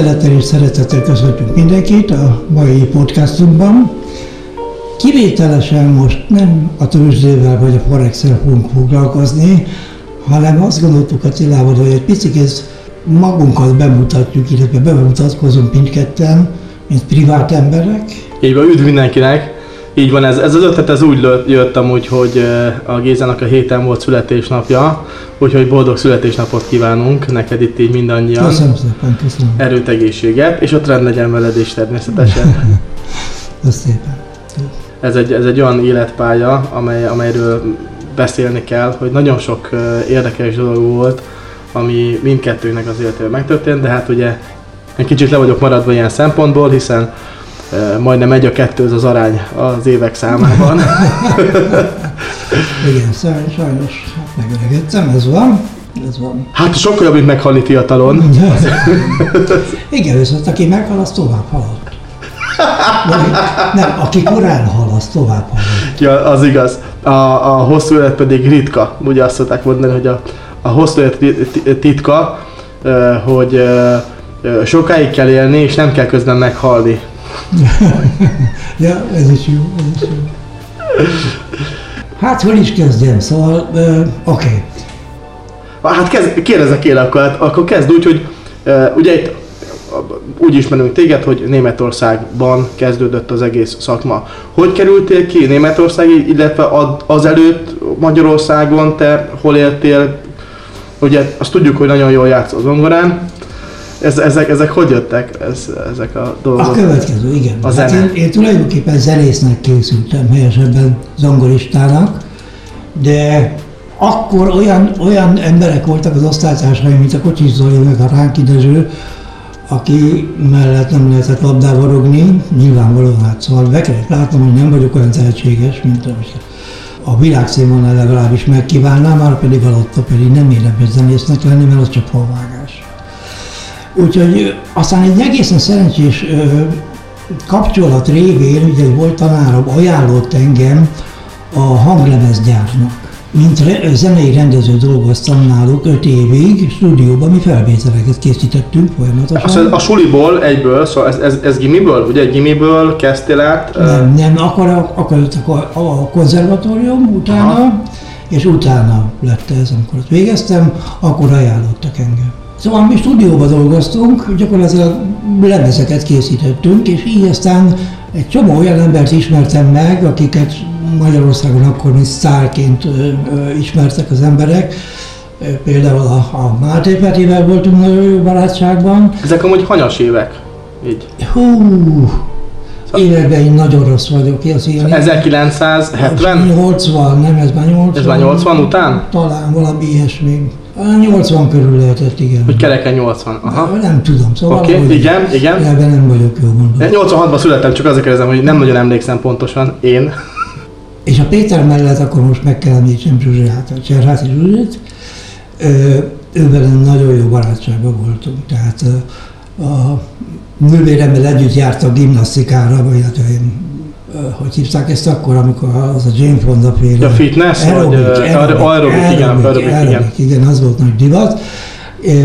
Tisztelettel és szeretettel köszöntünk mindenkit a mai podcastunkban. Kivételesen most nem a tőzsdével vagy a forex fogunk foglalkozni, hanem azt gondoltuk a Cillával, hogy egy picit magunkat bemutatjuk, illetve bemutatkozunk mindketten, mint privát emberek. Így van, üdv mindenkinek! Így van, ez, ez az ötlet ez úgy jött amúgy, hogy a Gézának a héten volt születésnapja, úgyhogy boldog születésnapot kívánunk neked itt így mindannyian. Köszönöm szépen, köszönöm. Erőt, egészséget, és ott rend legyen veled is természetesen. Köszönöm szépen. Ez egy, ez egy olyan életpálya, amely, amelyről beszélni kell, hogy nagyon sok érdekes dolog volt, ami mindkettőnek az életében megtörtént, de hát ugye egy kicsit le vagyok maradva ilyen szempontból, hiszen majdnem egy a kettő az arány az évek számában. Igen, sajnos megöregedtem, ez van. Ez van. Hát sokkal jobb, mint meghalni fiatalon. Igen, viszont aki meghal, az tovább halad. Nem, aki korán hal, az tovább halad. Ja, az igaz. A, a hosszú élet pedig ritka. Ugye azt szokták mondani, hogy a, a hosszú élet titka, hogy sokáig kell élni, és nem kell közben meghalni. Ja, ez is jó, ez is jó. Hát, hol is kezdjem? Szóval, oké. Okay. Hát kezd, kérdezek én akkor, hát, akkor kezd úgy, hogy uh, ugye itt úgy ismerünk téged, hogy Németországban kezdődött az egész szakma. Hogy kerültél ki Németország, illetve azelőtt Magyarországon te hol éltél? Ugye azt tudjuk, hogy nagyon jól játszol zongorán, ez, ezek, ezek hogy jöttek, ez, ezek a dolgok? A következő, igen. A hát én, én tulajdonképpen zenésznek készültem, helyesebben zongoristának, de akkor olyan, olyan emberek voltak az osztálytársaim, mint a Kocsis Zoli, meg a Ránki Dezső, aki mellett nem lehetett labdával rogni, nyilvánvalóan hát szóval be kellett látnom, hogy nem vagyok olyan tehetséges, mint a világszínvonal legalábbis megkívánnám, már pedig alatta pedig nem érdemes zenésznek lenni, mert az csak falvágás. Úgyhogy aztán egy egészen szerencsés kapcsolat révén, ugye volt tanárom, ajánlott engem a hanglemezgyárnak. Mint re- zenei rendező dolgoztam náluk 5 évig, stúdióban mi felvételeket készítettünk folyamatosan. Azt a suliból egyből, szóval ez, ez, ez gimiből, ugye gimiből kezdtél át? Nem, nem, akkor, akkor a, a konzervatórium utána, Aha. és utána lett ez, amikor ott végeztem, akkor ajánlottak engem. Szóval mi stúdióban dolgoztunk, gyakorlatilag lemezeket készítettünk, és így aztán egy csomó olyan embert ismertem meg, akiket Magyarországon akkor mint sztárként ismertek az emberek. Például a, a Máté Petivel voltunk nagyon jó barátságban. Ezek amúgy hanyas évek? Így. Hú, Években én nagyon rossz vagyok. Ez ilyen 1970? 80, nem ez már 80. Ez már 80 után? Talán valami ilyesmi. 80 körül lehetett, igen. Hogy kereken 80, aha. Nem tudom, szóval Oké, okay, igen, igen. Ebben nem vagyok jó mondom. 86-ban születtem, csak azért kérdezem, hogy nem nagyon emlékszem pontosan, én. És a Péter mellett akkor most meg kell említsem Zsuzsát, a Cserháti Zsuzsit. Ővel nagyon jó barátságban voltunk, tehát a nővéremmel együtt jártak gimnasztikára, vagy hát én hogy hívták ezt akkor, amikor az a Jane Fonda féle... A fitness? Aerobik, vagy aerobik, aerobik, igen, aerobik, igen. igen, az volt nagy divat.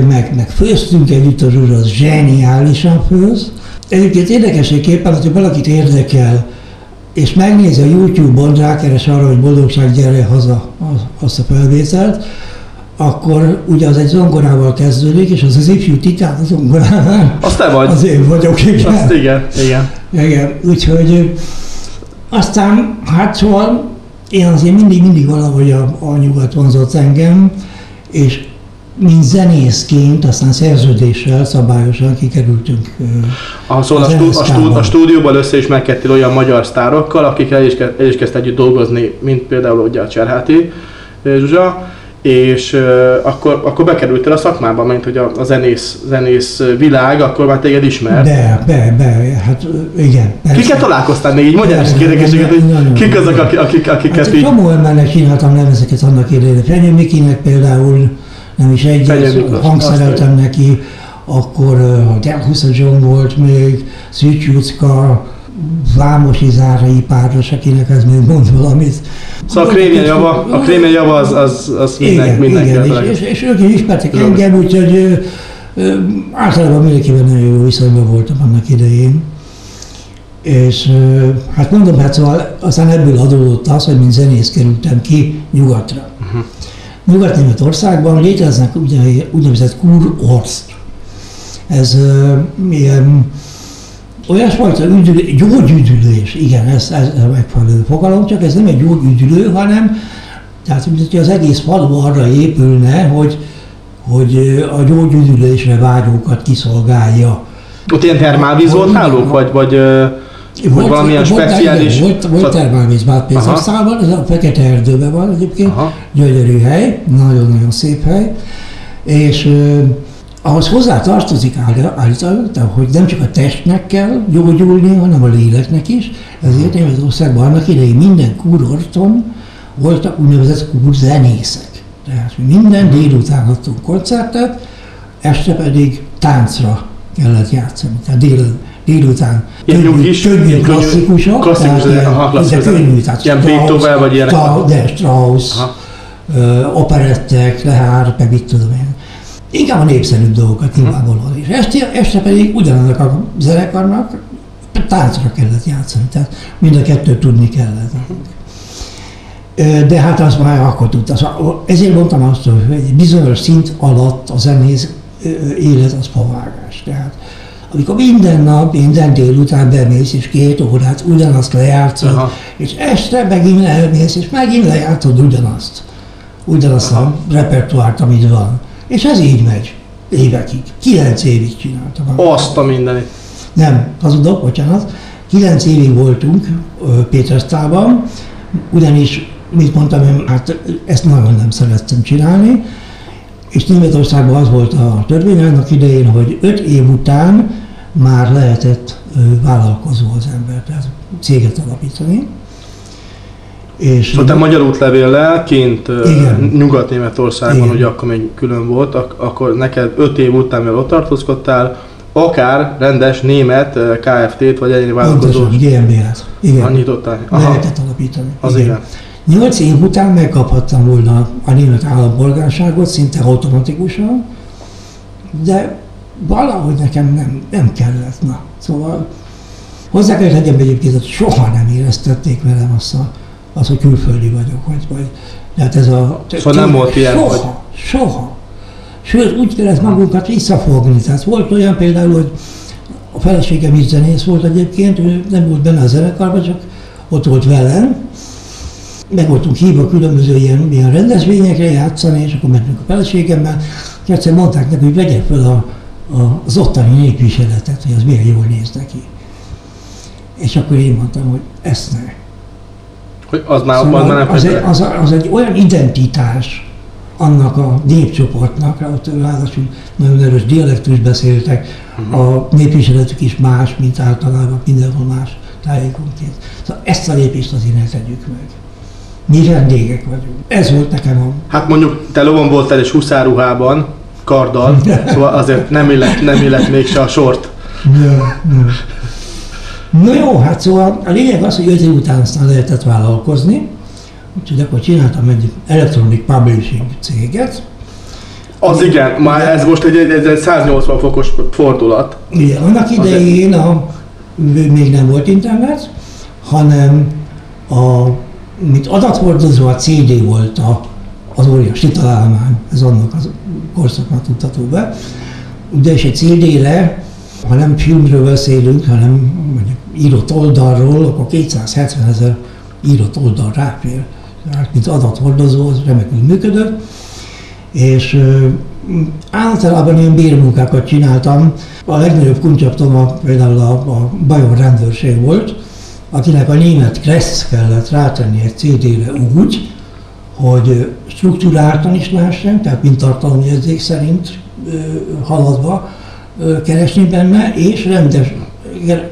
Meg, meg főztünk együtt, a Zsuzsa az zseniálisan főz. Egyébként érdekességképpen, hogyha valakit érdekel, és megnézi a YouTube-on, rákeres arra, hogy boldogság gyere haza azt a felvételt, akkor ugye az egy zongorával kezdődik, és az az ifjú titán a zongorával. Azt te vagy. Az én vagyok, igen. Azt igen, igen. Igen, úgyhogy aztán, hát szóval én azért mindig, mindig valahogy a, a nyugat vonzott engem, és mint zenészként, aztán szerződéssel szabályosan kikerültünk. Ah, szóval a, stú, a, stú, a stúdióban összeismerkedtél olyan magyar sztárokkal, akikkel el is, el is kezdte együtt dolgozni, mint például ugye a Cserháti Zsuzsa, és uh, akkor, akkor bekerültél a szakmába, mint hogy a, a zenész, zenész világ, akkor már téged ismer. Be, be, be, hát igen. Persze. Kiket találkoztál még így? Mondjál is kérdéseket, hogy kik azok, akik, akik, akiket hát, így... Csomó embernek csináltam lemezeket annak idején. Fenyő Mikinek például nem is egy, hangszereltem neki, akkor a Del John volt még, Szűcs Jucka, Vámosi Zárai páros, akinek ez még mond valamit. Szóval a krémje java, a krémje java az, az, az igen, minden, igen, és, és, és, ők is ismertek engem, úgyhogy Általában mindenkivel nagyon jó viszonyban voltam annak idején. És hát mondom, hát szóval aztán ebből adódott az, hogy mint zenész kerültem ki nyugatra. Uh-huh. Nyugat-Németországban léteznek ugye, úgynevezett Kurorst. Ez uh, ilyen olyasfajta üdülő, gyógyüdülés, igen, ez, ez a megfelelő fogalom, csak ez nem egy gyógyüdülő, hanem tehát, mint hogy az egész falu arra épülne, hogy, hogy a gyógyüdülésre vágyókat kiszolgálja. Ott ilyen termálvíz volt náluk, vagy, vagy volt, valamilyen volt, speciális... Igen, volt, volt termálvíz Bátpénzországban, ez a Fekete Erdőben van egyébként, Aha. gyönyörű hely, nagyon-nagyon szép hely, és ahhoz hozzá tartozik állítólag, hogy nem csak a testnek kell gyógyulni, hanem a léleknek is, ezért Németországban annak idején minden kurorton voltak úgynevezett kurzenészek. Tehát mi minden délután adtunk koncertet, este pedig táncra kellett játszani. Tehát dél, délután könnyű, könnyű klasszikusok, klasszikus, tehát ilyen, könnyű, tehát ilyen Beethoven vagy ilyenek. De Strauss, operettek, Lehár, meg mit tudom én. Inkább a népszerűbb dolgokat nyilvánvalóan. És este, este pedig ugyanannak a zenekarnak táncra kellett játszani, tehát mind a kettőt tudni kellett. De hát az már akkor tudta. Ezért mondtam azt, hogy egy bizonyos szint alatt a zenész élet az pavágás. Tehát amikor minden nap, minden délután bemész, és két órát ugyanazt lejátszod, Aha. és este megint elmész, és megint lejátszod ugyanazt. Ugyanazt Aha. a repertoárt, amit van. És ez így megy. Évekig. Kilenc évig csináltam. Azt a mindenit. Nem, hazudok, bocsánat. Kilenc évig voltunk Pétersztában, ugyanis, mit mondtam, én, hát ezt nagyon nem szerettem csinálni, és Németországban az volt a törvény annak idején, hogy öt év után már lehetett vállalkozó az ember, tehát céget alapítani. És szóval te magyar útlevéllel kint Nyugat-Németországban, hogy akkor még külön volt, ak- akkor neked öt év után, mivel ott tartózkodtál, akár rendes német KFT-t vagy egyéni vállalkozó. GmbH-t. Igen. Nyitottál. Lehetett alapítani. Az igen. igen. Nyolc év után megkaphattam volna a német állampolgárságot, szinte automatikusan, de valahogy nekem nem, nem kellett. Na. Szóval hozzá kell tegyem egyébként, hogy soha nem éreztették velem azt, a, azt hogy külföldi vagyok, vagy, vagy tehát ez a... Szóval nem volt ilyen, soha, hogy... Soha, Sőt, úgy kellett magunkat visszafogni. Tehát volt olyan például, hogy a feleségem is zenész volt egyébként, ő nem volt benne a zenekarban, csak ott volt velem, meg voltunk hívva különböző ilyen, ilyen rendezvényekre játszani, és akkor mentünk a feleségemmel, és egyszer mondták neki, hogy vegye fel a, a, az ottani népviseletet, hogy az milyen jól néz neki. És akkor én mondtam, hogy ezt ne. Az már szóval abban nem az, egy, az, az egy olyan identitás annak a népcsoportnak, ott ráadásul nagyon erős dialektus beszéltek, uh-huh. a népviseletük is más, mint általában mindenhol más tájékonként. Szóval ezt a lépést azért ne tegyük meg. Mi vendégek vagyunk. Ez volt nekem a... Hát mondjuk te lovon voltál és huszáruhában, karddal, szóval azért nem illet, nem illet mégse a sort. Ja, ja. Na jó, hát szóval a lényeg az, hogy öt év után aztán lehetett vállalkozni, úgyhogy akkor csináltam egy Electronic Publishing céget. Az igen, már ez most egy, egy, egy 180 fokos fordulat. Igen, annak idején a, még nem volt internet, hanem a, mint adathordozó a CD volt a, az óriási találmány, ez annak az korszaknak tudható be. Ugye és egy CD-re, ha nem filmről beszélünk, hanem mondjuk írott oldalról, akkor 270 ezer írott oldal ráfér. Tehát, mint adathordozó, az remekül működött. És általában én bérmunkákat csináltam. A legnagyobb kuncsaptom a, például a, a Bajor rendőrség volt, akinek a német Kressz kellett rátenni egy CD-re úgy, hogy struktúráltan is lehessen, tehát mint tartalomjegyzék szerint haladva keresni benne, és rendes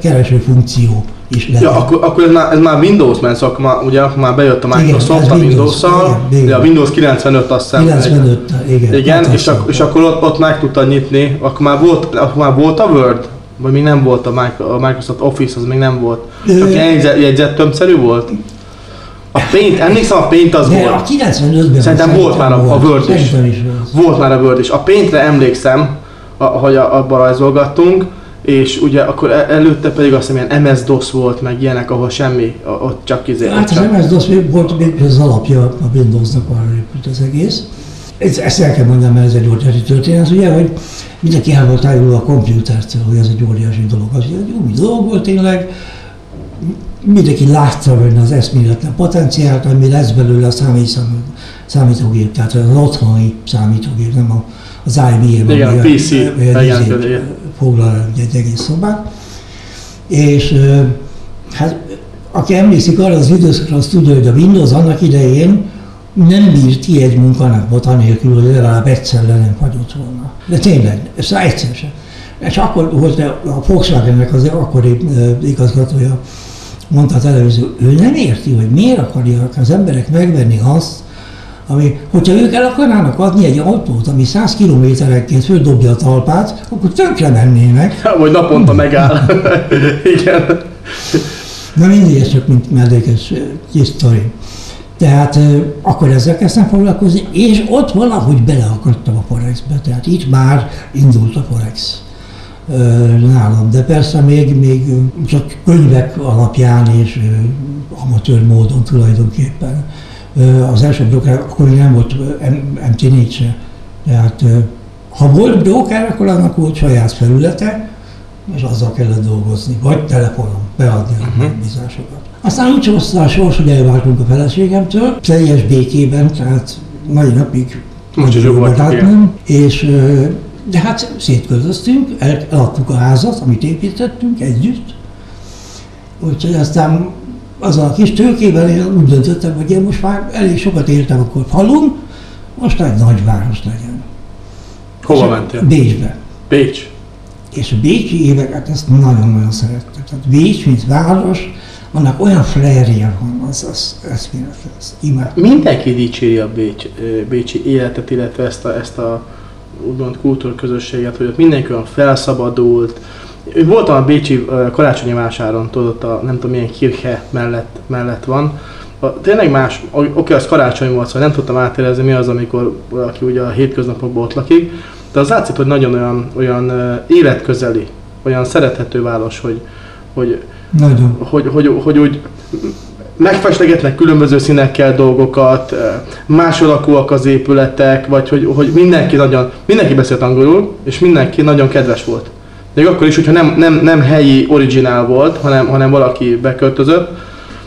kereső funkció is lehet. Ja, akkor, akkor ez, már, ez már Windows ment szakma, ugye már bejött a Microsoft igen, a Windows-szal, Windows, a Windows 95 azt hiszem. 95 igen. Igen, és, ak- és akkor ott, ott meg tudta nyitni, akkor már volt, akkor már volt a Word? Vagy még nem volt a Microsoft Office, az még nem volt. Csak jegyzettömbszerű volt? A Paint, emlékszem a Paint az De volt. a 95-ben Szerintem volt már a, a Word is. is volt már a Word is. A Paintre emlékszem, hogy abban rajzolgattunk, és ugye akkor e- előtte pedig azt hiszem ilyen MS-DOS volt, meg ilyenek, ahol semmi, ott csak izé. Hát az. MS-DOS volt még az alapja a Windowsnak arra az egész. Ezt, ezt el kell mondanom, mert ez egy óriási történet, ugye, hogy mindenki el volt a kompjútertől, hogy ez egy óriási dolog. Az egy új dolog volt tényleg, mindenki látta benne az eszméletlen potenciált, ami lesz belőle a számítom, számítógép, tehát az otthoni számítógép, nem a, az IBM, igen, a PC, foglal egy egész szobát. És hát aki emlékszik arra az időszakra, azt tudja, hogy a Windows annak idején nem bírt ki egy munkanapot anélkül, hogy legalább egyszer le nem fagyott volna. De tényleg, ez egyszer sem. És akkor volt a Volkswagennek az akkori igazgatója, mondta a televízió, ő nem érti, hogy miért akarják az emberek megvenni azt, ami, hogyha ők el akarnának adni egy autót, ami 100 kilométerenként földobja a talpát, akkor tönkre mennének. Vagy naponta megáll. Igen. Na mindig ez csak mint mellékes kis sztori. Tehát akkor ezzel kezdtem foglalkozni, és ott valahogy bele akartam a Forexbe, tehát itt már indult a Forex nálam, de persze még, még csak könyvek alapján és amatőr módon tulajdonképpen. Az első broker akkor nem volt MT4 se. Tehát ha volt broker, akkor annak volt saját felülete, és azzal kellett dolgozni, vagy telefonon beadni a mhm. megbízásokat. Aztán úgy hozta a sors, hogy elváltunk a feleségemtől, teljes békében, tehát mai napig Most is nem, és de hát szétközöztünk, el, eladtuk a házat, amit építettünk együtt, úgyhogy aztán az a kis tőkével én úgy döntöttem, hogy én most már elég sokat értem akkor falun, most egy nagyváros legyen. Hova mentél? Bécsbe. Bécs. És a bécsi éveket ezt nagyon-nagyon szerettem. Tehát Bécs, mint város, annak olyan flerje van, az, az eszméletlen, az imádom. Mindenki dicséri a Bécs, bécsi életet, illetve ezt a, ezt a úgymond kultúrközösséget, hogy ott mindenki olyan felszabadult. Voltam a Bécsi karácsonyi vásáron, tudod, a nem tudom milyen kirche mellett, mellett van. A, tényleg más, oké, okay, az karácsony volt, szóval nem tudtam átérezni, mi az, amikor valaki ugye a hétköznapokban ott lakik, de az látszik, hogy nagyon olyan, olyan életközeli, olyan szerethető város, hogy, hogy, nagyon. hogy, hogy, hogy, hogy úgy megfestegetnek különböző színekkel dolgokat, más alakúak az épületek, vagy hogy, hogy mindenki nagyon, mindenki beszélt angolul, és mindenki nagyon kedves volt. Még akkor is, hogyha nem, nem, nem helyi originál volt, hanem, hanem valaki beköltözött,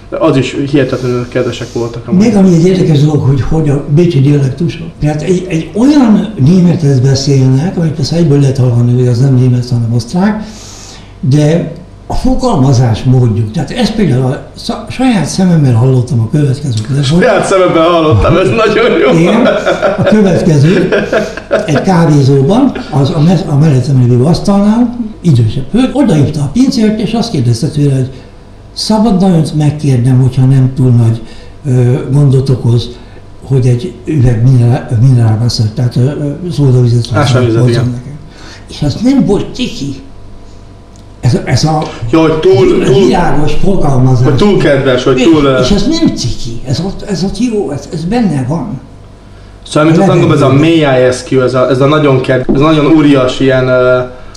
az is hihetetlenül kedvesek voltak. Még ami egy érdekes dolog, hogy hogy a bécsi dialektus, tehát egy, egy olyan németet beszélnek, amit persze egyből lehet hallani, hogy az nem német, hanem osztrák, de a fogalmazás módjuk. Tehát ezt például a saját szememmel hallottam a következőt. Saját szememmel hallottam, ez nagyon jó. Én a következő, egy kávézóban, az a, mez, a mellettem lévő asztalnál, idősebb hölgy, odaívta a pincért, és azt kérdezte tőle, hogy szabadna önt megkérdem, hogyha nem túl nagy ö, gondot okoz, hogy egy üveg minerál, minerálveszet, tehát szódavizet nekem. És az nem volt ciki ez, ez a ja, hogy túl, túl, világos fogalmazás. Hogy túl kedves, hogy túl... És ez nem ciki, ez ott, ez ott jó, ez, ez benne van. Szóval, mint azt ez a mély ISQ, ez a, ez a nagyon kedves, ez a nagyon úrias ilyen...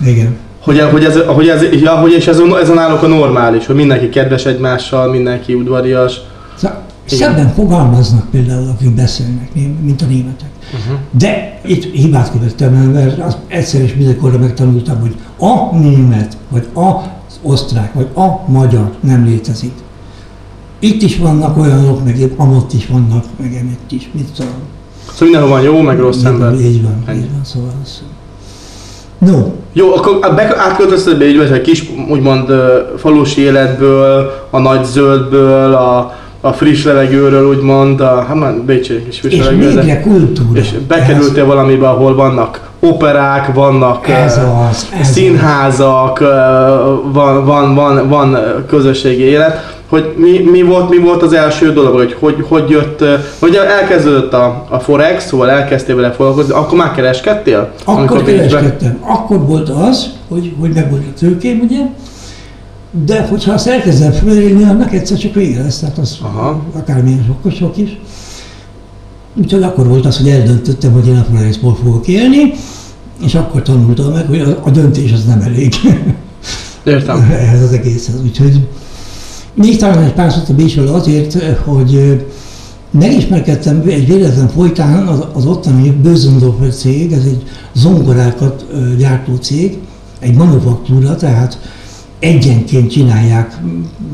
Igen. Hogy, hogy, ez, hogy, ez, ja, hogy és ez, ez a náluk a normális, hogy mindenki kedves egymással, mindenki udvarias. Szóval szebben fogalmaznak például, akik beszélnek, mint a németek. Uh-huh. De itt hibát követtem el, mert azt egyszer is mindenkorra megtanultam, hogy a német, vagy az osztrák, vagy a magyar nem létezik. Itt is vannak olyanok, meg épp amott is vannak, meg emitt is, mit tudom. Szóval mindenhol van jó, meg rossz ember. Így van, Ennyi. így van, szóval az. No. Jó, akkor átköltözted be így egy kis, úgymond falusi életből, a nagy zöldből, a, a friss levegőről, úgymond, a, hát már Bécsi kis friss és levegőről. És kultúra. És bekerültél ez... valamibe, ahol vannak operák, vannak ez az, ez színházak, az. van, van, van, van közösségi élet. Hogy mi, mi, volt, mi volt az első dolog, hogy hogy, hogy jött, hogy elkezdődött a, a Forex, szóval elkezdtél vele foglalkozni, akkor már kereskedtél? Akkor kereskedtem. Akkor volt az, hogy, hogy meg volt a tőkém, ugye, de hogyha azt elkezdem fölélni, annak egyszer csak vége lesz, tehát az Aha. akármilyen sokkos sok is. Úgyhogy akkor volt az, hogy eldöntöttem, hogy én a Florence-ból fogok élni, És akkor tanultam meg, hogy a, döntés az nem elég. Értem. Ehhez az egészhez. Úgyhogy még talán egy pár szót a Bécsről azért, hogy megismerkedtem egy véletlen folytán az, az ottani Bözendorfer cég, ez egy zongorákat gyártó cég, egy manufaktúra, tehát egyenként csinálják,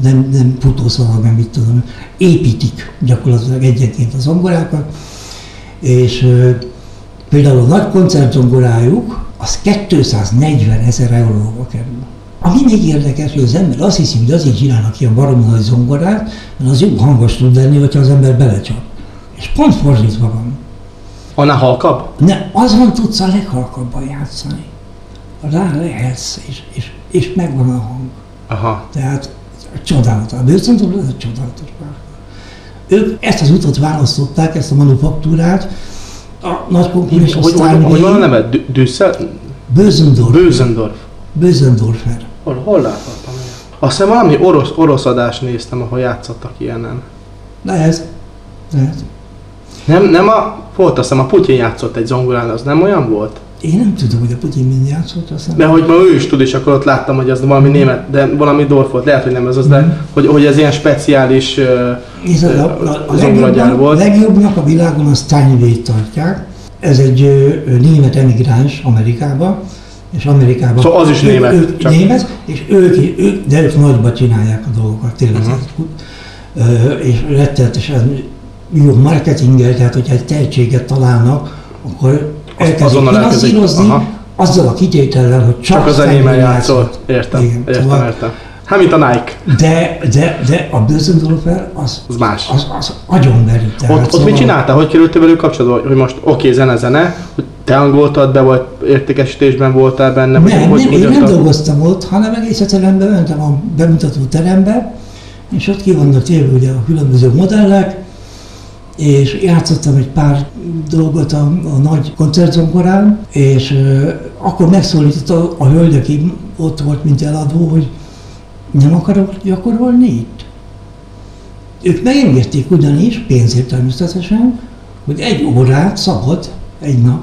nem, nem futószalag, nem mit tudom, építik gyakorlatilag egyenként a zongorákat, és például a nagy koncertzongorájuk az 240 ezer euróba kerül. Ami még érdekes, hogy az ember azt hiszi, hogy azért csinálnak ilyen baromi nagy zongorát, mert az jó hangos tud lenni, hogyha az ember belecsap. És pont fordítva van. Annál halkabb? Ne, azon tudsz a leghalkabban játszani. Rá lehetsz, és, és, és megvan a hang. Aha. Tehát csodálatos. A bőrcentrum ez egy csodálatos pár. Ők ezt az utat választották, ezt a manufaktúrát, a nagy konkurens Hogy, hogy, hogy van a neve? Düssel? Bözendorf. Bözendorf. Bözendorfer. Hol, hol láthattam ilyen? Azt hiszem valami orosz, orosz adást néztem, ahol játszottak ilyenen. Lehet. Lehet. Nem, nem a, volt azt hiszem a Putyin játszott egy zongorán, az nem olyan volt? Én nem tudom, hogy a Putyin mind játszott, aztán... De hogy ma ő is tud, és akkor ott láttam, hogy az valami német, de valami dorf volt, lehet, hogy nem ez az, de Mhm. hogy, hogy ez ilyen speciális uh, És a, a, a, legjobbnak, volt. legjobbnak a világon a Steinway tartják. Ez egy német emigráns Amerikába, és Amerikában... Szóval az is ők, német, Ők, csak- német, és ők, ők, de ők nagyba csinálják a dolgokat, tényleg. Mhm. Uh-huh. És rettenetesen jó marketinggel, tehát hogyha egy tehetséget találnak, akkor elkezdik azonnal finanszírozni, azzal a kitétellel, hogy csak, csak az enyémmel játszott. Értem, Igen, értem, szóval- értem. Hát, mint a Nike, De, de, de a Bözendorfer az, az más. az, az agyonverő. tehát Ott, ott mit szóval- csináltál? Hogy kerültél velük kapcsolatba? Hogy most oké, okay, zene, zene, hogy te hangoltad be, vagy értékesítésben voltál benne? vagy Nem, hogy, nem, hogy én nem a- dolgoztam ott, hanem egész egyszerűen bementem a bemutató terembe, és ott ki vannak téve ugye a különböző modellek, és játszottam egy pár dolgot a, a nagy koncertzongorán, és ö, akkor megszólított a, hölgy, aki ott volt, mint eladó, hogy nem akarok gyakorolni itt. Ők megengedték ugyanis, pénzért természetesen, hogy egy órát szabad egy nap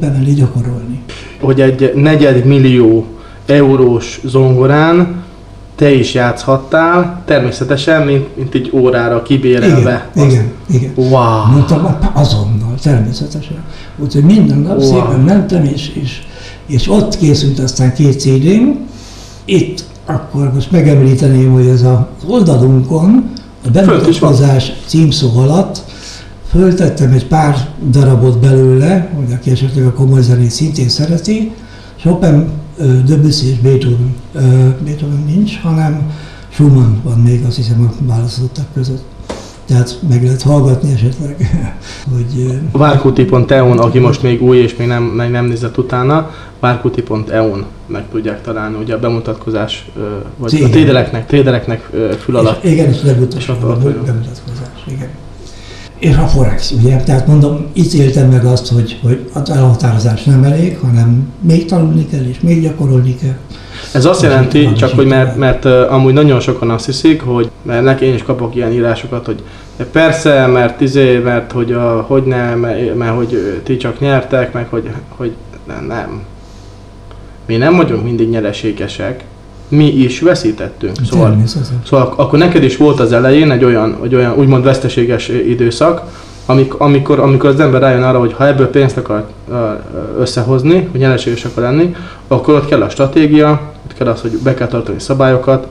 bemenni gyakorolni. hogy egy negyed millió eurós zongorán te is játszhattál, természetesen, mint, mint egy órára kibérelve. Igen, igen, igen. Wow! Mondtam, "Hát azonnal, természetesen. Úgyhogy minden nap Wow. szépen mentem, és, és, és ott készült aztán két cd Itt akkor most megemlíteném, hogy ez a- az oldalunkon a bemutatkozás címszó alatt föltettem egy pár darabot belőle, hogy aki esetleg a komoly zenét szintén szereti. Chopin, Debussy és Beethoven. Beethoven nincs, hanem Schumann van még, azt hiszem a választottak között. Tehát meg lehet hallgatni esetleg, hogy Várkuti.eu-n, aki most még új és még nem, meg nem nézett utána, várkuti.eu-n meg tudják találni ugye a bemutatkozás, vagy a Igen. tédeleknek, tédeleknek fül alatt. És, igen, és a bemutatkozás, igen. És a Forex, ugye, tehát mondom, itt éltem meg azt, hogy, hogy az elhatározás nem elég, hanem még tanulni kell, és még gyakorolni kell. Ez azt jelenti, csak hogy mert, mert uh, amúgy nagyon sokan azt hiszik, hogy mert neki én is kapok ilyen írásokat, hogy de persze, mert izé, mert hogy a, hogy nem, mert, mert hogy ti csak nyertek, meg hogy, hogy nem. Mi nem vagyunk mindig nyereségesek, mi is veszítettünk. Szóval. Szóval akkor neked is volt az elején egy olyan, egy olyan úgymond veszteséges időszak, amik, amikor, amikor az ember rájön arra, hogy ha ebből pénzt akar összehozni, hogy nyereséges akar lenni, akkor ott kell a stratégia, ott kell az, hogy be kell tartani szabályokat,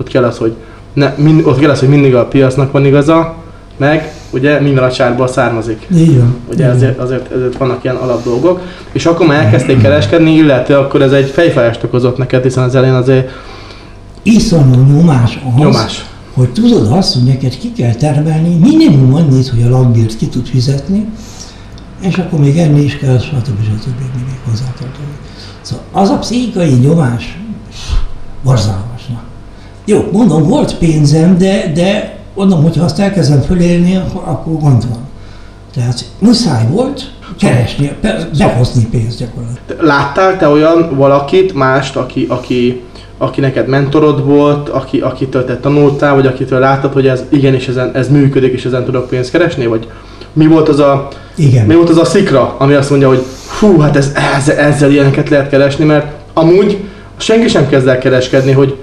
ott kell az, hogy, ne, mind, ott kell az, hogy mindig a piacnak van igaza, meg ugye minden a csárból származik. Így van. Ugye van. ezért, azért, ezért vannak ilyen alapdolgok. És akkor már elkezdték kereskedni, illetve akkor ez egy fejfájást okozott neked, hiszen az elején azért Iszonyú nyomás az, nyomás. hogy tudod azt, hogy neked ki kell termelni minimum annyit, hogy a lakbért ki tud fizetni, és akkor még enni is kell, stb. stb. még hozzátartozik. Szóval az a pszichikai nyomás borzalmasnak. Jó, mondom, volt pénzem, de, de mondom, hogyha azt elkezdem fölélni, akkor, akkor gond van. Tehát muszáj volt keresni, be- behozni pénzt gyakorlatilag. Láttál te olyan valakit, mást, aki, aki, aki neked mentorod volt, aki, akitől te tanultál, vagy akitől láttad, hogy ez igenis ezen, ez működik, és ezen tudok pénzt keresni? Vagy mi volt az a, Igen. mi volt az a szikra, ami azt mondja, hogy hú, hát ez, ezzel, ezzel ilyeneket lehet keresni, mert amúgy senki sem kezd el kereskedni, hogy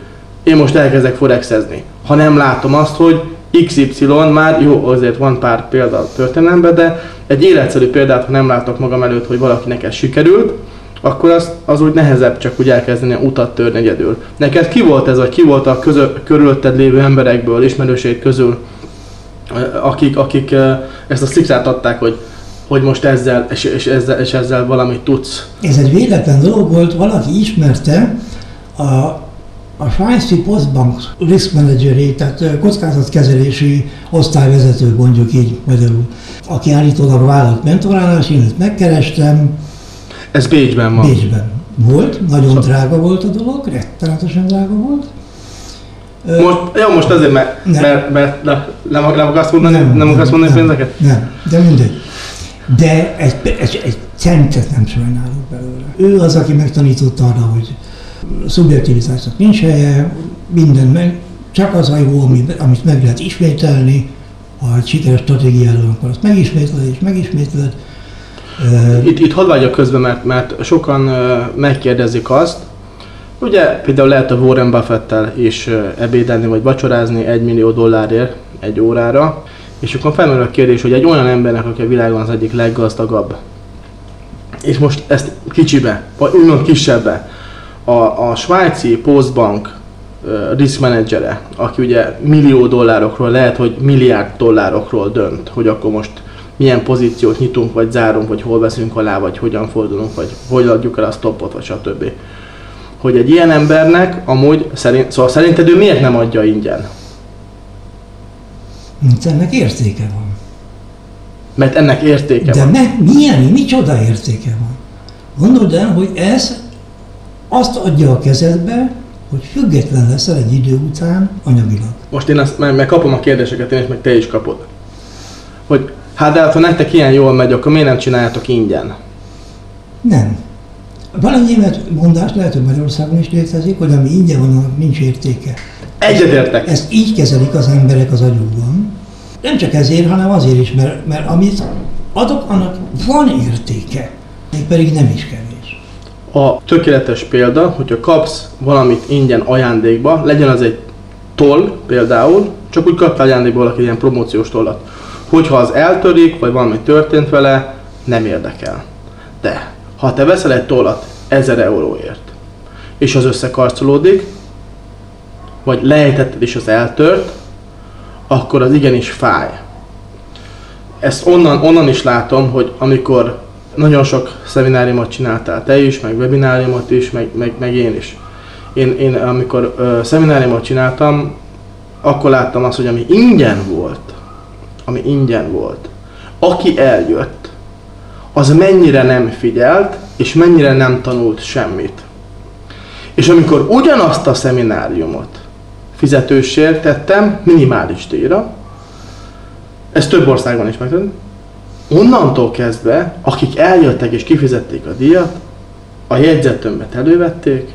én most elkezdek forexezni. Ha nem látom azt, hogy XY már, jó, azért van pár példa a történelemben, de egy életszerű példát, ha nem látok magam előtt, hogy valakinek ez sikerült, akkor az, az úgy nehezebb csak úgy elkezdeni a utat törni egyedül. Neked ki volt ez, vagy ki volt a közö, körülötted lévő emberekből, ismerőség közül, akik, akik ezt a szikszát adták, hogy hogy most ezzel és, és, ezzel, és ezzel valamit tudsz. Ez egy véletlen dolog volt, valaki ismerte a, a Svájci Postbank risk managerét, tehát kockázatkezelési osztályvezető, mondjuk így magyarul, aki állítólag vállalt mentorálás, én őt megkerestem. Ez Bécsben van. Bécsben volt, nagyon szóval. drága volt a dolog, rettenetesen drága volt. Most, jó, most azért, mert, nem. mert, mert nem, nem, nem akarsz mondani, nem, nem, nem akarsz mondani nem, pénzeket? Nem, de mindegy. De egy, egy, egy centet nem sajnálok belőle. Ő az, aki megtanította arra, hogy szubjektivitásnak nincs helye, minden meg, csak az a jó, amit, meg lehet ismételni, ha egy sikeres stratégiáról, akkor azt megismétled és megismétled. Itt, itt hadd vagyok közben, mert, mert sokan megkérdezik azt, ugye például lehet a Warren Buffett-tel is ebédelni vagy vacsorázni egy millió dollárért egy órára, és akkor felmerül a kérdés, hogy egy olyan embernek, aki a világon az egyik leggazdagabb, és most ezt kicsibe, vagy úgymond kisebbe, a, a svájci Postbank risk managere, aki ugye millió dollárokról, lehet, hogy milliárd dollárokról dönt, hogy akkor most milyen pozíciót nyitunk, vagy zárunk, vagy hol veszünk alá, vagy hogyan fordulunk, vagy hogy adjuk el a stoppot, vagy stb. Hogy egy ilyen embernek amúgy, szerint, szóval szerinted ő miért nem adja ingyen? Mert ennek értéke van. Mert ennek értéke De van. De milyen, micsoda értéke van? Gondold el, hogy ez azt adja a kezedbe, hogy független leszel egy idő után anyagilag. Most én azt, meg, meg kapom a kérdéseket, én is, meg te is kapod. Hogy hát de hát, ha nektek ilyen jól megy, akkor miért nem csináljátok ingyen? Nem. Van egy német mondás, lehet, hogy Magyarországon is létezik, hogy ami ingyen van, annak nincs értéke. Egyetértek. Ezt így kezelik az emberek az agyukban. Nem csak ezért, hanem azért is, mert, mert amit adok, annak van értéke. Még pedig nem is kevés. A tökéletes példa, hogyha kapsz valamit ingyen ajándékba, legyen az egy toll például, csak úgy kaptál ajándékba valaki ilyen promóciós tollat. Hogyha az eltörik, vagy valami történt vele, nem érdekel. De ha te veszel egy tollat 1000 euróért, és az összekarcolódik, vagy lejtetted és az eltört, akkor az igenis fáj. Ezt onnan, onnan is látom, hogy amikor nagyon sok szemináriumot csináltál te is, meg webináriumot is, meg, meg, meg én is. Én, én amikor ö, szemináriumot csináltam, akkor láttam azt, hogy ami ingyen volt, ami ingyen volt, aki eljött, az mennyire nem figyelt, és mennyire nem tanult semmit. És amikor ugyanazt a szemináriumot fizetősért tettem, minimális díjra. Ez több országban is megtörtént. Onnantól kezdve, akik eljöttek és kifizették a díjat, a jegyzetömbet elővették,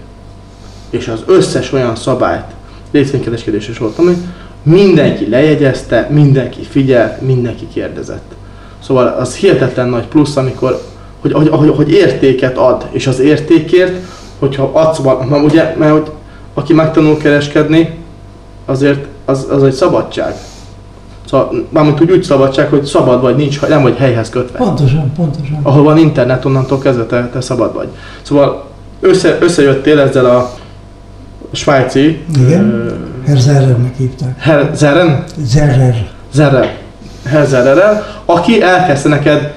és az összes olyan szabályt, részvénykereskedés volt, ami mindenki lejegyezte, mindenki figyelt, mindenki kérdezett. Szóval az hihetetlen nagy plusz, amikor, hogy, hogy, hogy, hogy értéket ad, és az értékért, hogyha adsz, na ugye, mert hogy aki megtanul kereskedni, azért az, az egy szabadság. Szóval, mármint úgy, úgy szabadság, hogy szabad vagy, nincs, nem vagy helyhez kötve. Pontosan, pontosan. Ahol van internet, onnantól kezdve te, te szabad vagy. Szóval össze, összejöttél ezzel a svájci... Igen, uh, Herr Zerrernek hívták. Herr Zerren? Zerrer. Zerrer. Herr Zerrerrel, aki elkezdte neked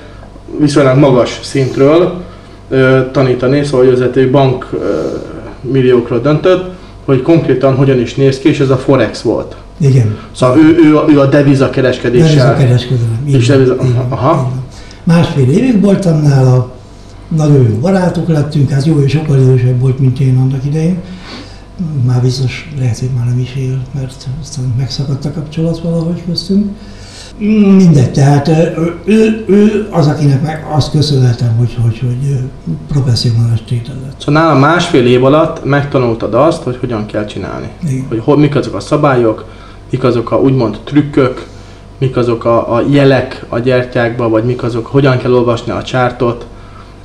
viszonylag magas szintről uh, tanítani, szóval hogy bank uh, milliókról döntött, hogy konkrétan hogyan is néz ki, és ez a Forex volt. Igen. Szóval ő, ő, ő a deviza kereskedéssel. Deviza kereskedelem. És deviza, aha. Másfél évig voltam nála, nagyon jó barátok lettünk, hát jó, és sokkal idősebb volt, mint én annak idején. Már biztos lehet, hogy már nem is él, mert aztán megszakadt a kapcsolat valahogy köztünk. Mindegy, tehát ő, ő az, akinek meg azt köszönhetem, hogy, hogy, hogy professzionális tétel lett. Szóval nálam másfél év alatt megtanultad azt, hogy hogyan kell csinálni. Igen. Hogy hol, mik azok a szabályok, mik azok a úgymond trükkök, mik azok a, a jelek a gyertyákban, vagy mik azok, hogyan kell olvasni a csártot,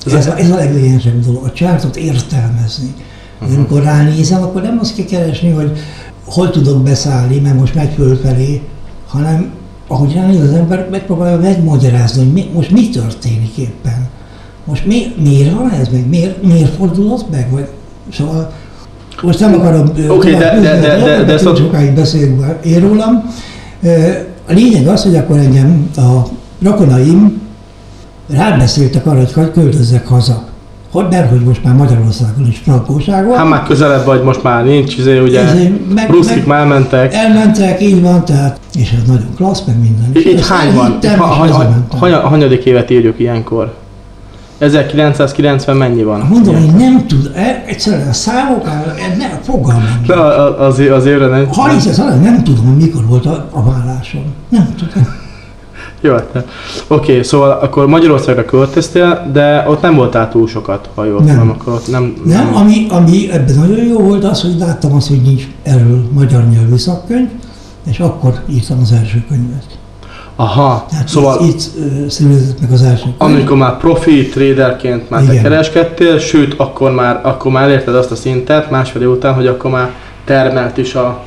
Ez, ez, a, ez a leglényegesebb dolog, a csártot értelmezni. Uh-huh. Amikor ránézem, akkor nem azt kell keresni, hogy hol tudok beszállni, mert most megy fölfelé, hanem ahogy ránéz az ember, megpróbálja megmagyarázni, hogy mi, most mi történik éppen. Most mi, miért van ez meg? Miért, miért fordulott meg? Vagy, szóval most nem akarom... Okay, de, de, de, de, de, ezt sokáig beszélünk én rólam. A lényeg az, hogy akkor engem a rokonaim rábeszéltek arra, hogy költözzek haza. Hogy, mert hogy most már Magyarországon is frankóság van. Hát már közelebb vagy, most már nincs, izé, ugye, meg, Bruszkik már elmentek. Elmentek, így van, tehát, és ez nagyon klassz, meg minden. Itt hány van? Ha, hanyadik évet írjuk ilyenkor? 1990 mennyi van? Mondom, hogy nem tud, e, egyszerűen a számok, nem, fogalmam. De az, az évre nem. Ha hisz, nem tudom, mikor volt a, a vállásom. Nem tudom. Jó, hát oké, okay, szóval akkor Magyarországra költöztél, de ott nem voltál túl sokat, ha jól nem. tudom, akkor ott nem... Nem, nem. Ami, ami ebben nagyon jó volt az, hogy láttam azt, hogy nincs erről magyar nyelvű szakkönyv, és akkor írtam az első könyvet. Aha, Tehát szóval itt, itt meg az első. Amikor már profi traderként már te kereskedtél, sőt, akkor már, akkor már elérted azt a szintet másfél után, hogy akkor már termelt is a,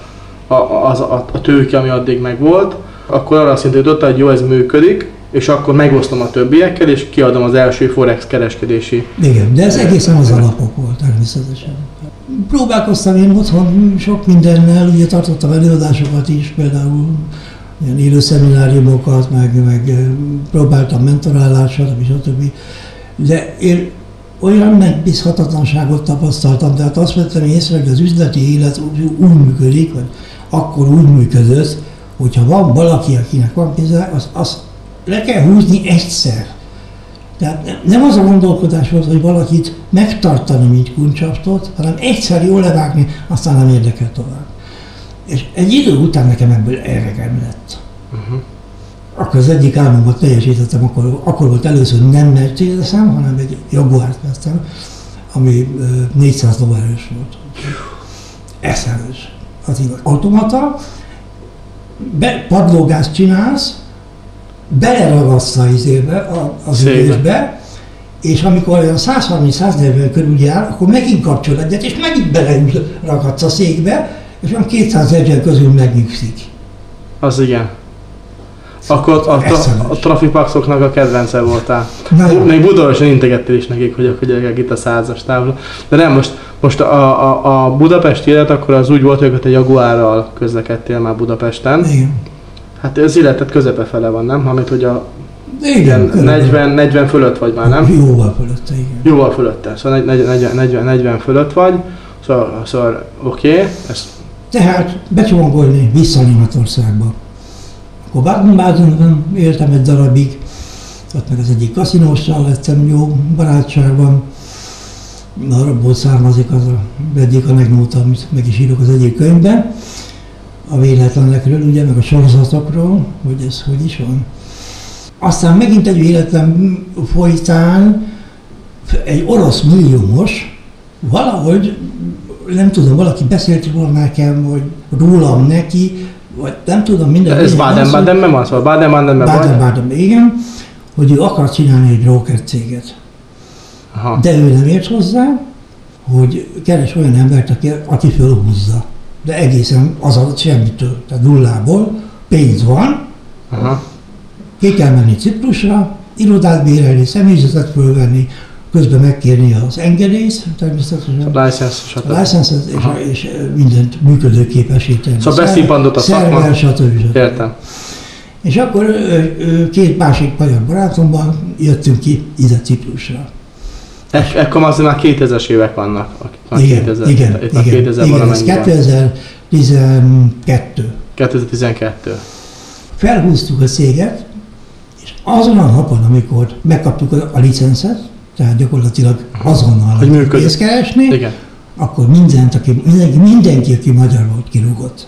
a, az, a, a tőke, ami addig meg volt, akkor arra szinten jutottál, hogy jó, ez működik, és akkor megosztom a többiekkel, és kiadom az első Forex kereskedési... Igen, de ez egészen az alapok volt természetesen. Próbálkoztam én otthon sok mindennel, ugye tartottam előadásokat is, például ilyen élő szemináriumokat, meg, meg próbáltam mentorálást, stb. stb. De én olyan megbízhatatlanságot tapasztaltam, tehát azt vettem észre, hogy az üzleti élet úgy, működik, vagy akkor úgy működött, hogyha van valaki, akinek van pénze, az, az le kell húzni egyszer. Tehát nem az a gondolkodás volt, hogy valakit megtartani, mint kuncsaftot, hanem egyszer jól levágni, aztán nem érdekel tovább. És egy idő után nekem ebből eregem lett. Uh-huh. Akkor az egyik álmomat teljesítettem, akkor, akkor volt először nem mercedes hanem egy Jaguar-t vettem, ami 400 lóerős volt. Eszelős. Az automata, be, padlógázt csinálsz, beleragasztsz a izébe, az ülésbe, és amikor olyan 130-140 körül jár, akkor megint kapcsol egyet, és megint belerakadsz a székbe, és olyan 200 ezer közül megnyugszik. Az igen. Akkor a, a, a trafipaxoknak a kedvence voltál. Na, Még Budapesten integettél is nekik, hogy akkor gyerekek itt a százas tábla. De nem, most, most a, a, a Budapesti élet akkor az úgy volt, hogy egy Jaguárral közlekedtél már Budapesten. Igen. Hát az életet közepe fele van, nem? Amit hogy a igen, 40, 40 fölött vagy már, nem? Jóval fölötte, igen. Jóval fölötte, szóval 40, 40, 40 fölött vagy, szóval, szóval oké, okay, ezt... Tehát becsomagolni vissza Németországba. Akkor Baden-Badenben éltem egy darabig, ott meg az egyik kaszinóssal lettem jó barátságban, arabból származik az a egyik anekdóta, amit meg is írok az egyik könyvben, a véletlenekről, ugye, meg a sorozatokról, hogy ez hogy is van. Aztán megint egy véletlen folytán egy orosz milliómos valahogy, nem tudom, valaki beszélt volna nekem, hogy rólam neki, vagy nem tudom, minden. Ez Baden-Badenben van, szóval Baden-Badenben van? Baden-Badenben, igen, hogy ő akar csinálni egy broker céget. Aha. De ő nem ért hozzá, hogy keres olyan embert, aki, aki fölhúzza. De egészen az a semmitől, tehát nullából, pénz van, Aha. ki kell menni Ciprusra, irodát bérelni, személyzetet fölvenni, közben megkérni az engedélyt, természetesen. A licensz, A licensz és, és mindent működőképesíteni. Szóval beszipandott a szakma. Szerver, stb. Értem. És akkor két másik magyar barátomban jöttünk ki ide Ciprusra. Ek, ekkor azért már 2000-es évek vannak. Már igen, 2000, igen, itt igen, 2000 igen, ez 2012. 2012. Felhúztuk a céget, és azon a napon, amikor megkaptuk a, a licenszet, tehát gyakorlatilag azonnal hogy pénzt keresni, Igen. akkor mindent, aki, mindenki, mindenki, aki magyar volt, kirúgott.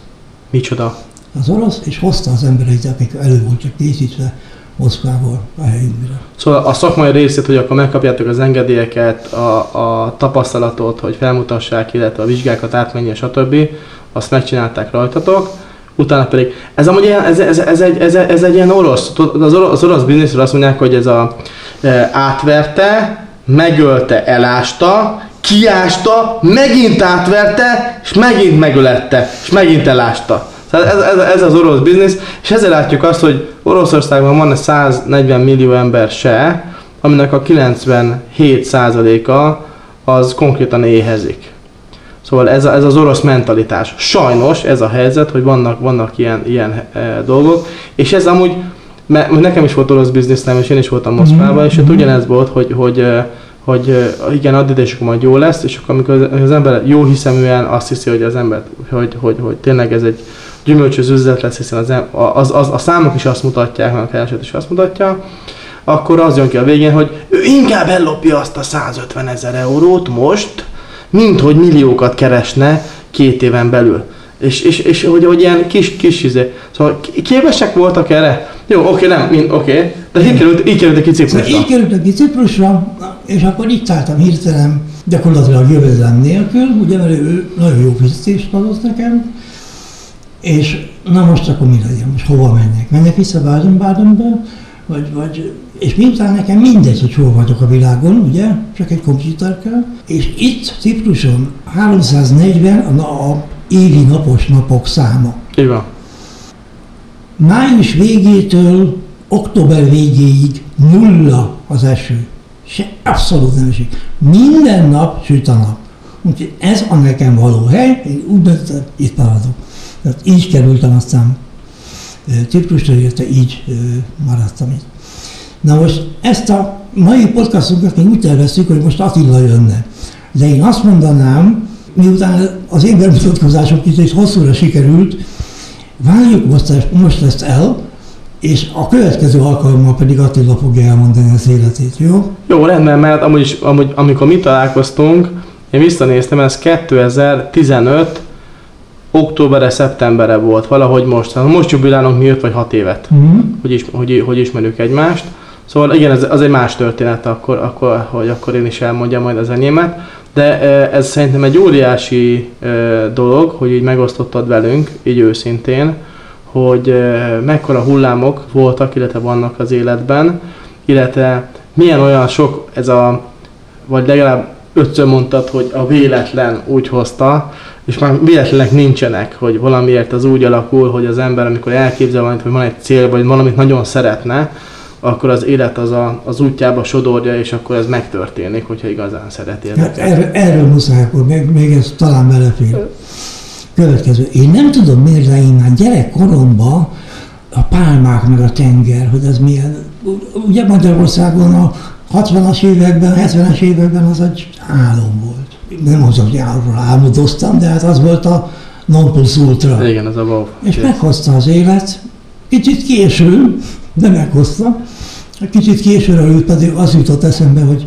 Micsoda? Az orosz, és hozta az embereit, akik elő voltak készítve Moszkvából a helyünkre. Szóval a szakmai részét, hogy akkor megkapjátok az engedélyeket, a, a tapasztalatot, hogy felmutassák, illetve a vizsgákat átmenni, stb. Azt megcsinálták rajtatok. Utána pedig, ez amúgy ilyen, ez, ez, ez, egy, ez, ez egy ilyen orosz, az orosz, az orosz bizniszről azt mondják, hogy ez a e, átverte, megölte, elásta, kiásta, megint átverte, és megint megölette, és megint elásta. Tehát ez, ez, ez az orosz biznisz, és ezzel látjuk azt, hogy Oroszországban van 140 millió ember se, aminek a 97%-a az konkrétan éhezik. Szóval ez, a, ez az orosz mentalitás. Sajnos ez a helyzet, hogy vannak, vannak ilyen, ilyen e, dolgok, és ez amúgy, mert nekem is volt orosz bizniszem, és én is voltam Moszkvában, mm-hmm. és ott mhm. ugyanez volt, hogy, hogy, e, hogy, hogy igen, addig és akkor majd jó lesz, és akkor amikor az, ember jó hiszeműen azt hiszi, hogy az ember, hogy, hogy, hogy tényleg ez egy gyümölcsös üzlet lesz, hiszen az, az, az, a számok is azt mutatják, meg a kereset is azt mutatja, akkor az jön ki a végén, hogy ő inkább ellopja azt a 150 ezer eurót most, mint hogy milliókat keresne két éven belül. És, és, és hogy, hogy ilyen kis, kis izé. Szóval képesek voltak erre? Jó, oké, nem, mind, oké. De így került, így került ki Ciprusra. Szóval így került ki Ciprusra, és akkor itt álltam hirtelen, gyakorlatilag jövedelem nélkül, ugye, mert ő nagyon jó fizetést adott nekem, és na most akkor mi legyen, most hova menjek? Menjek vissza Baden-Badenbe, vagy, vagy, és miután nekem mindegy, hogy hol vagyok a világon, ugye, csak egy komputer kell, és itt Cipruson 340 a, a évi napos napok száma. Igen. Május végétől október végéig nulla az eső. Se, abszolút nem esik. Minden nap süt a nap. Úgyhogy ez a nekem való hely, én úgy döntöttem, itt maradok. Tehát így kerültem aztán Ciprusra, illetve így maradtam itt. Na most ezt a mai podcastunkat még úgy terveztük, hogy most Attila jönne. De én azt mondanám, miután az én bemutatkozásom kicsit hosszúra sikerült, várjuk most, most ezt el, és a következő alkalommal pedig Attila fogja elmondani az életét, jó? Jó, rendben, mert amúgy, amúgy amikor mi találkoztunk, én visszanéztem, ez 2015 októberre, szeptemberre volt, valahogy most. Hát most jubilálunk mi 5 vagy 6 évet, uh-huh. hogy, is, hogy, hogy ismerjük egymást. Szóval igen, ez, az egy más történet, akkor, akkor, hogy akkor én is elmondjam majd az enyémet. De ez szerintem egy óriási dolog, hogy így megosztottad velünk, így őszintén, hogy mekkora hullámok voltak, illetve vannak az életben, illetve milyen olyan sok ez a, vagy legalább ötször mondtad, hogy a véletlen úgy hozta, és már véletlenek nincsenek, hogy valamiért az úgy alakul, hogy az ember, amikor elképzel valamit, hogy van egy cél, vagy valamit nagyon szeretne, akkor az élet az a, az útjába sodorja, és akkor ez megtörténik, hogyha igazán szereti Hát erről, erről muszáj, akkor még, még ez talán belefér. Következő. Én nem tudom miért, de én már gyerekkoromban a pálmák meg a tenger, hogy ez milyen... Ugye Magyarországon a 60-as években, 70-es években az egy álom volt. Nem az, hogy arról álmodoztam, de hát az volt a non plus ultra. Igen, az a wow. És meghozta az élet, kicsit késő, de meghozta. Kicsit későre pedig az jutott eszembe, hogy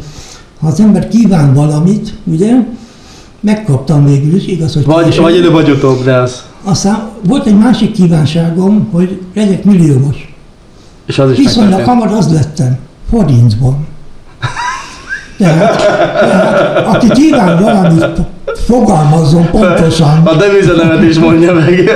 ha az ember kíván valamit, ugye, megkaptam végül is, igaz, hogy Vagy, később. vagy előbb vagy utóbb, de az. Aztán volt egy másik kívánságom, hogy legyek milliómos. És az is Viszonylag hamar az lettem, forintban. Tehát, tehát aki kíván valamit fogalmazzon pontosan. A devizenemet is mondja meg.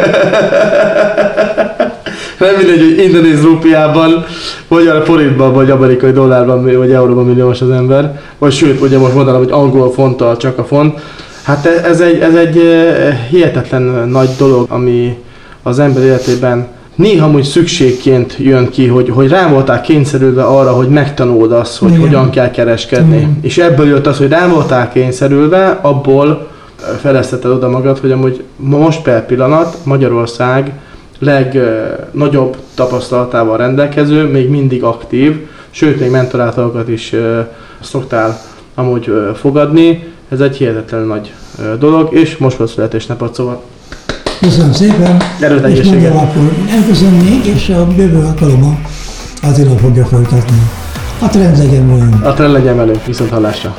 Nem mindegy, hogy indonéz rupiában, vagy a forintban, vagy amerikai dollárban, vagy euróban milliós az ember. Vagy sőt, ugye most mondanám, hogy angol fonttal csak a font. Hát ez egy, ez egy eh, hihetetlen nagy dolog, ami az ember életében néha úgy szükségként jön ki, hogy, hogy rá voltál kényszerülve arra, hogy megtanuld azt, hogy Igen. hogyan kell kereskedni. Igen. És ebből jött az, hogy rá voltál kényszerülve, abból felezteted oda magad, hogy amúgy most per pillanat Magyarország legnagyobb tapasztalatával rendelkező, még mindig aktív, sőt, még mentorátorokat is szoktál amúgy fogadni. Ez egy hihetetlen nagy dolog, és most volt születésnapot, szóval Köszönöm szépen. Erőt és mondjam akkor elköszönnék, és a jövő alkalommal azért fogja folytatni. A trend legyen olyan. A trend legyen velünk, viszont hallásra.